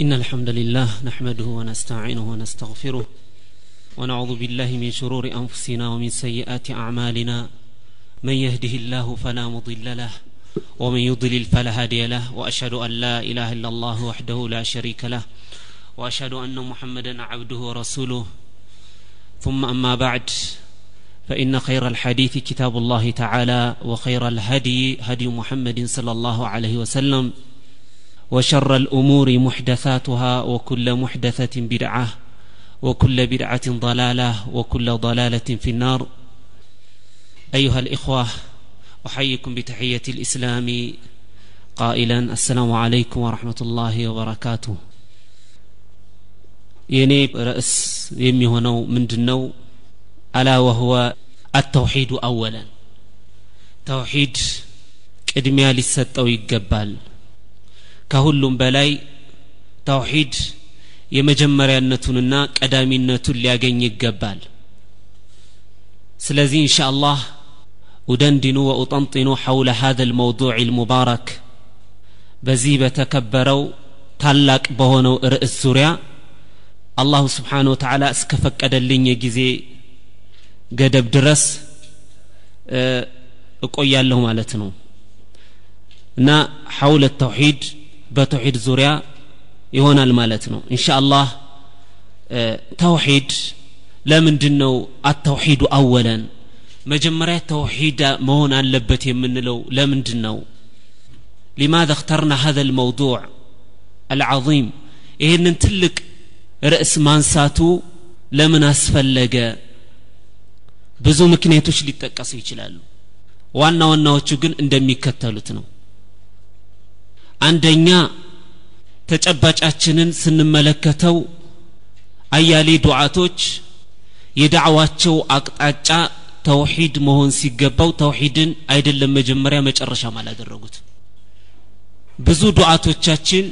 إن الحمد لله نحمده ونستعينه ونستغفره ونعوذ بالله من شرور أنفسنا ومن سيئات أعمالنا. من يهده الله فلا مضل له ومن يضلل فلا هادي له وأشهد أن لا إله إلا الله وحده لا شريك له وأشهد أن محمدا عبده ورسوله. ثم أما بعد فإن خير الحديث كتاب الله تعالى وخير الهدي هدي محمد صلى الله عليه وسلم. وشر الأمور محدثاتها وكل محدثة بدعة وكل بدعة ضلالة وكل ضلالة في النار. أيها الإخوة أحييكم بتحية الإسلام قائلا السلام عليكم ورحمة الله وبركاته. ينيب رأس يمي هنا من دنو ألا وهو التوحيد أولا توحيد إدميا للسد أو يقبال ከሁሉም በላይ ተውሒድ የመጀመሪያነቱንና ቀዳሚነቱን ሊያገኝ ይገባል ስለዚህ እንሻ አላህ أدندن وأطنطن حول هذا الموضوع المبارك بزي بتكبروا ታላቅ በሆነው ርዕስ ዙሪያ አላሁ ስብሓን ወተዓላ እስከፈቀደልኝ የጊዜ ገደብ ድረስ እቆያለሁ ማለት ነው እና ሐውለ ተውሒድ በተውሒድ ዙሪያ ይሆናል ማለት ነው እንሻ አላህ ተውሒድ ለምንድን ነው አተውሒዱ አወለን መጀመሪያ ተውሒድ መሆን አለበት የምንለው ለምንድን ነው لماذا اخترنا هذا الموضوع العظيم ይህንን ትልቅ ርዕስ ማንሳቱ ለምን አስፈለገ ብዙ ምክንያቶች ሊጠቀሱ ይችላሉ ዋና ዋናዎቹ ግን እንደሚከተሉት ነው አንደኛ ተጨባጫችንን ስንመለከተው አያሌ ዱዓቶች የዳዕዋቸው አቅጣጫ ተውሂድ መሆን ሲገባው ተውሂድን አይደለም መጀመሪያ መጨረሻም አላደረጉት ብዙ ዱዓቶቻችን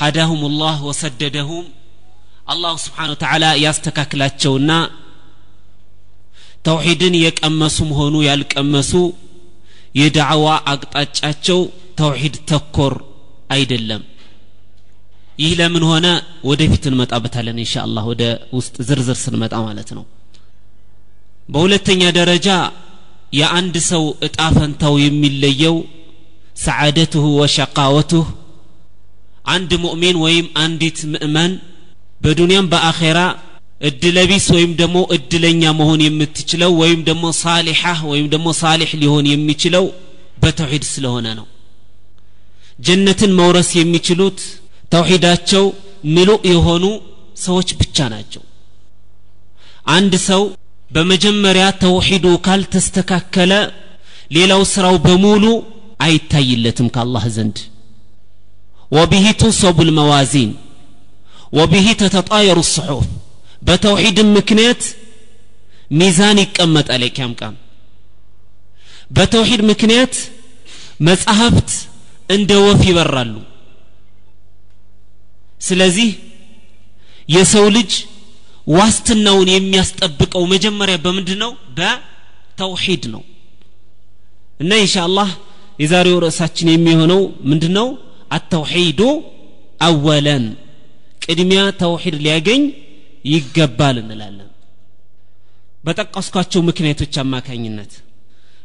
ሀዳሁም ላህ ወሰደደሁም አላሁ ስብሓን ወተዓላ ያስተካክላቸውና ተውሒድን የቀመሱም ሆኑ ያልቀመሱ የዳዕዋ አቅጣጫቸው ተውሒድ ተኮር አይደለም ይህ ለምን ሆነ ወደፊት እንመጣበታለን እንሻ አላህ ወደ ውስጥ ዝርዝር ስንመጣ ማለት ነው በሁለተኛ ደረጃ የአንድ ሰው እጣ ፈንታው የሚለየው ሰዓደትሁ ወሸቃወቱህ አንድ ሙእሚን ወይም አንዲት ምእመን በዱንያም በአኼራ እድለቢስ ወይም ደግሞ እድለኛ መሆን የምትችለው ወይም ደግሞ ሳሊሓ ወይም ደግሞ ሳሊሕ ሊሆን የሚችለው በተውሒድ ስለሆነ ነው ጀነትን መውረስ የሚችሉት ተውሒዳቸው ምሉእ የሆኑ ሰዎች ብቻ ናቸው። አንድ ሰው በመጀመሪያ ተውሒዱ ካልተስተካከለ ሌላው ስራው በሙሉ አይታይለትም ከአላህ ዘንድ። ወብሂ ቱንሰቡ ልመዋዚን ወብሂ ተተጣየሩ ስሑፍ በተውሒድም ምክንያት ሚዛን ይቀመጣል የኪያም ቃም በተውሒድ ምክንያት መጻሕፍት እንደ ወፍ ይበራሉ። ስለዚህ የሰው ልጅ ዋስትናውን የሚያስጠብቀው መጀመሪያ በምንድን ነው በተውሒድ ነው። እና ኢንሻ አላህ የዛሬው ርዕሳችን የሚሆነው ምንድን ነው አተውሒዱ አወለን። ቅድሚያ ተውሒድ ሊያገኝ ይገባል እንላለን። በጠቀስኳቸው ምክንያቶች አማካኝነት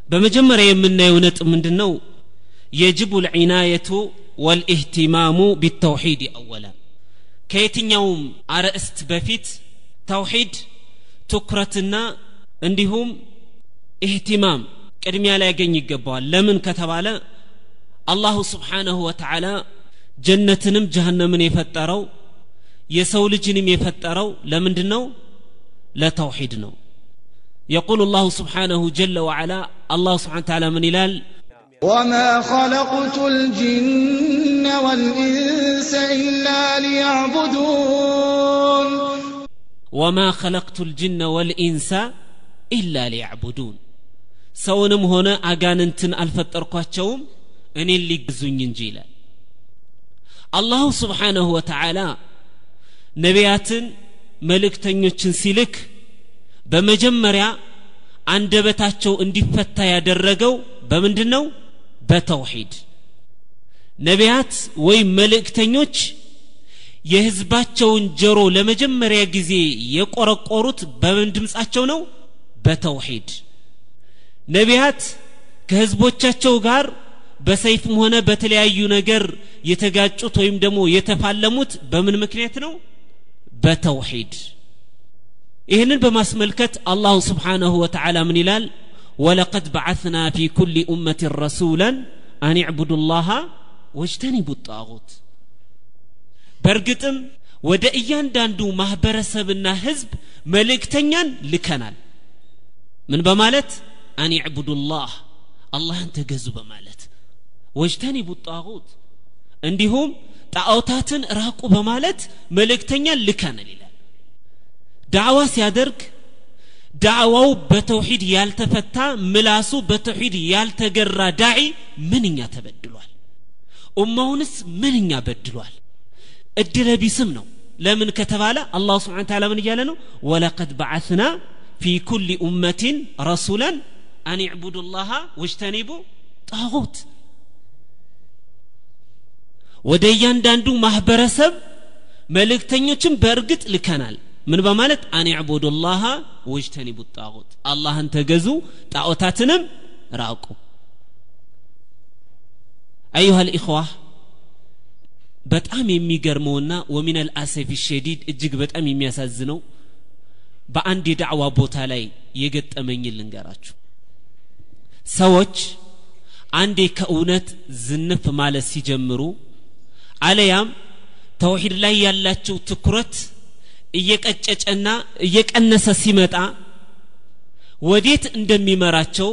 በመጀመሪያ የምናየው ነጥብ ምንድን ነው የጅቡ ልዒናየቱ ወልኢህቲማሙ ቢተውሒድ አወላ ከየትኛውም አርእስት በፊት ተውሒድ ትኩረትና እንዲሁም ኢህቲማም ቅድሚያ ሊያገኝ ይገባዋል ለምን ከተባለ አላሁ ስብሓነሁ ወተዓላ ጀነትንም ጀሃነምን የፈጠረው የሰው ልጅንም የፈጠረው ለምንድን ነው ለተውሒድ ነው يقول الله سبحانه جل وعلا الله سبحانه وتعالى من إلال وما خلقت الجن والإنس إلا ليعبدون وما خلقت الجن والإنس إلا ليعبدون ሰውንም ሆነ አጋንንትን አልፈጠርኳቸውም እኔን ሊገዙኝ እንጂ ይላል አላሁ ስብሓነሁ ወተዓላ ነቢያትን መልእክተኞችን ሲልክ በመጀመሪያ አንደበታቸው እንዲፈታ ያደረገው በምንድን ነው በተውሂድ። ነቢያት ወይም መልእክተኞች የህዝባቸውን ጆሮ ለመጀመሪያ ጊዜ የቆረቆሩት በምን ድምፃቸው ነው? በተውሂድ። ነቢያት ከህዝቦቻቸው ጋር በሰይፍም ሆነ በተለያዩ ነገር የተጋጩት ወይም ደግሞ የተፋለሙት በምን ምክንያት ነው? በተውሂድ። ይህንን በማስመልከት አላሁ ስብሓንሁ ወተዓላ ምን ይላል ወለቀድ በዓትና ፊ ኩል ኡመት ረሱላን አን ዕቡዱ ላሃ ወጅተኒቡ ጣዖት በእርግጥም ወደ እያንዳንዱ ማህበረሰብና ህዝብ መልእክተኛን ልከናል ምን በማለት አን ዕቡዱላህ አላህን ተገዙ በማለት ወጅተኒቡ ጣዖት እንዲሁም ጣዖታትን ራቁ በማለት መልእክተኛን ልከናል ይላል ዳዕዋ ሲያደርግ ዳዕዋው በተውሂድ ያልተፈታ ምላሱ በተውሂድ ያልተገራ ዳዒ ምንኛ ተበድሏል? ኡማውንስ ምንኛ በድሏል? እድለቢስም ነው። ለምን ከተባለ አላሁ ስብሓን ታላ ምን እያለ ነው? ወለቀድ በዓትና ፊ ኩል ኡመትን ረሱላን አን ዕቡዱ ላሃ ወጅተኒቡ ጣዖት ወደ እያንዳንዱ ማህበረሰብ መልእክተኞችን በእርግጥ ልከናል ምን በማለት አን ዕቡዱ ላሃ ወጅተኒቡ ጣዖት አላህን ተገዙ ጣዖታትንም ራቁ አዩሃ ልኢኽዋ በጣም የሚገርመውና ወሚን አልአሰፊ ሸዲድ እጅግ በጣም የሚያሳዝነው በአንድ የዳዕዋ ቦታ ላይ የገጠመኝ ልንገራችሁ ሰዎች አንዴ ከእውነት ዝንፍ ማለት ሲጀምሩ አለያም ተውሂድ ላይ ያላቸው ትኩረት እየቀጨጨና እየቀነሰ ሲመጣ ወዴት እንደሚመራቸው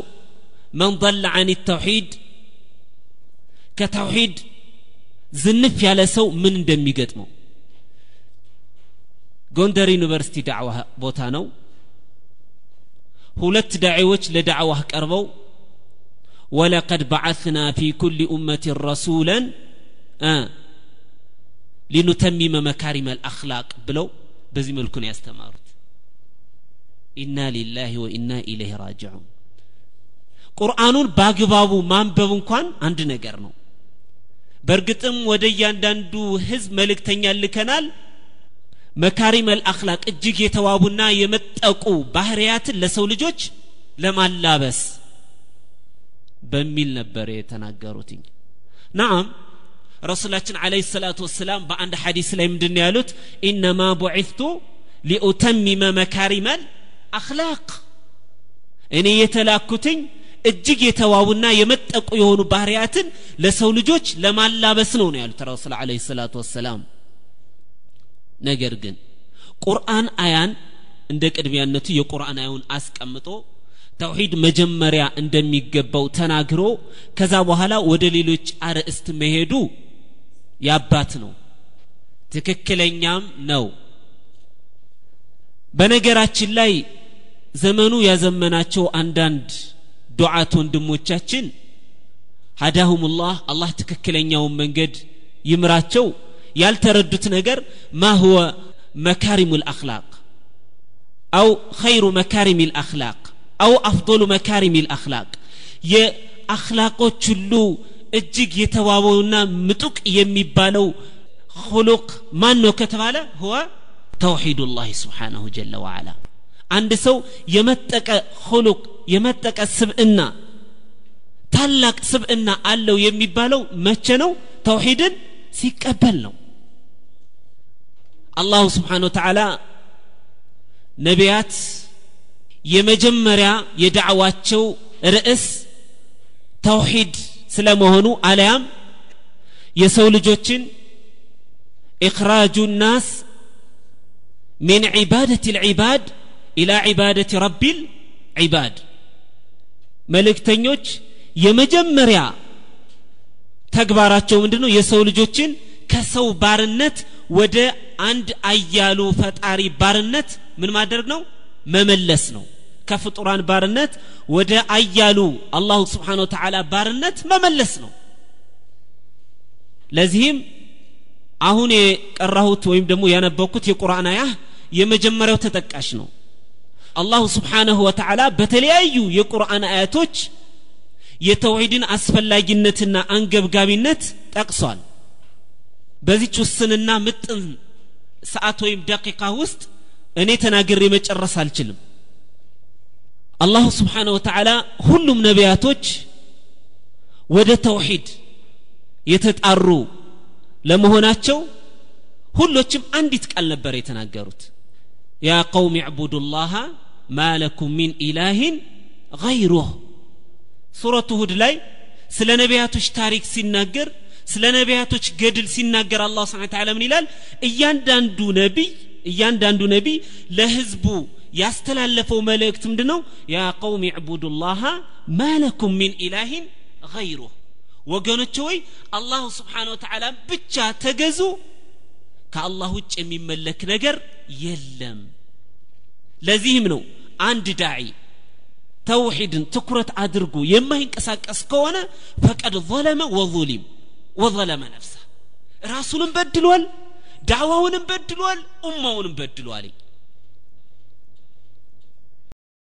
መን ضل عن التوحيد ከተውሂድ ዝንፍ ያለ ሰው ምን እንደሚገጥመው ጎንደር ዩኒቨርሲቲ ዳዕዋ ቦታ ነው ሁለት ዳዒዎች ለዳዕዋ ቀርበው ወለቀድ በዓትና ፊ ኩል ኡመት ረሱላን ሊኑተሚመ መካሪመ ልአክላቅ ብለው በዚህ መልኩ ነው ያስተማሩት። ኢና ሊላህ ወኢና ኢለይህ ራጅዑን። ቁርአኑን በአግባቡ ማንበብ እንኳን አንድ ነገር ነው። በእርግጥም ወደ እያንዳንዱ ህዝብ መልእክተኛ ልከናል። መካሪም አልአክላቅ እጅግ የተዋቡና የመጠቁ ባህርያትን ለሰው ልጆች ለማላበስ በሚል ነበር የተናገሩትኝ። ናም ረሱላችን አለህ ሰላቱ ወሰላም በአንድ ሐዲስ ላይ ምንድን ያሉት? ኢነማ ቡዒቱ ሊኡተሚመ መካሪመል አክላቅ እኔ የተላኩትኝ እጅግ የተዋቡና የመጠቁ የሆኑ ባህርያትን ለሰው ልጆች ለማላበስ ነው ነው ያሉት ረሱል አለ ሰላቱ ወሰላም። ነገር ግን ቁርአን አያን እንደ ቅድሚያነቱ የቁርአን አያውን አስቀምጦ ተውሂድ መጀመሪያ እንደሚገባው ተናግሮ ከዛ በኋላ ወደ ሌሎች አርዕስት መሄዱ የአባት ነው ትክክለኛም ነው በነገራችን ላይ ዘመኑ ያዘመናቸው አንዳንድ ዱዓት ወንድሞቻችን ሀዳሁሙላህ አላህ ትክክለኛውን መንገድ ይምራቸው ያልተረዱት ነገር ማ ሁወ መካሪሙ ልአክላቅ አው ኸይሩ መካሪም ልአክላቅ አው አፍضሉ መካሪም ልአክላቅ የአክላቆች ሁሉ እጅግ የተዋበውና ምጡቅ የሚባለው ሁሉቅ ማን ነው ከተባለ ሁወ ተውሒዱ ላህ ስብሓናሁ ጀለ ወዓላ። አንድ ሰው የመጠቀ ሁሉቅ የመጠቀ ስብዕና ታላቅ ስብዕና አለው የሚባለው መቼ ነው? ተውሂድን ሲቀበል ነው። አላሁ ስብሓን ወተዓላ ነቢያት የመጀመሪያ የዳዕዋቸው ርዕስ ተውሂድ ስለመሆኑ አለያም የሰው ልጆችን ኢኽራጁ ናስ ሚን ዒባደት ልዒባድ ኢላ ዒባደት ረቢል ዒባድ መልእክተኞች የመጀመሪያ ተግባራቸው ምንድን ነው የሰው ልጆችን ከሰው ባርነት ወደ አንድ አያሉ ፈጣሪ ባርነት ምን ማድረግ ነው መመለስ ነው ከፍጡራን ባርነት ወደ አያሉ አላሁ ስብሓን ወተዓላ ባርነት መመለስ ነው ለዚህም አሁን የቀራሁት ወይም ደግሞ ያነበብኩት የቁርአን አያ የመጀመሪያው ተጠቃሽ ነው አላሁ ስብሓንሁ ወተዓላ በተለያዩ የቁርአን አያቶች የተውሂድን አስፈላጊነትና አንገብጋቢነት ጠቅሷል በዚች ውስንና ምጥን ሰዓት ወይም ደቂቃ ውስጥ እኔ ተናግሬ መጨረስ አልችልም አላሁ ስብሓነ ወተዓላ ሁሉም ነቢያቶች ወደ ተውሂድ የተጣሩ ለመሆናቸው ሁሎችም አንዲት ቃል ነበር የተናገሩት ያ ቀውም ዕቡዱ ላሃ ማ ለኩም ሚን ኢላህን ገይሩህ ሱረቱ ሁድ ላይ ስለ ነቢያቶች ታሪክ ሲናገር ስለ ነቢያቶች ገድል ሲናገር አላህ ስብን ተዓላ ምን ይላል እያንዳንዱ ነቢይ እያንዳንዱ ነቢይ ለህዝቡ ያስተላለፈው መልእክት ምንድ ነው ያ ቀውም ዕቡዱላሃ ማለኩም ሚን ኢላህን ገይሩህ ወገኖች ወይ አላሁ ስብሓን ወተዓላ ብቻ ተገዙ ከአላህ ውጭ የሚመለክ ነገር የለም። ለዚህም ነው አንድ ዳዒ ተውሒድን ትኩረት አድርጎ የማይንቀሳቀስ ከሆነ ፈቀድ ዘለመ ወዙሊም ወዘለመ ነፍሳ ራሱንም በድሏል ዳዕዋውንም በድሏል ኡማውንም በድሏል።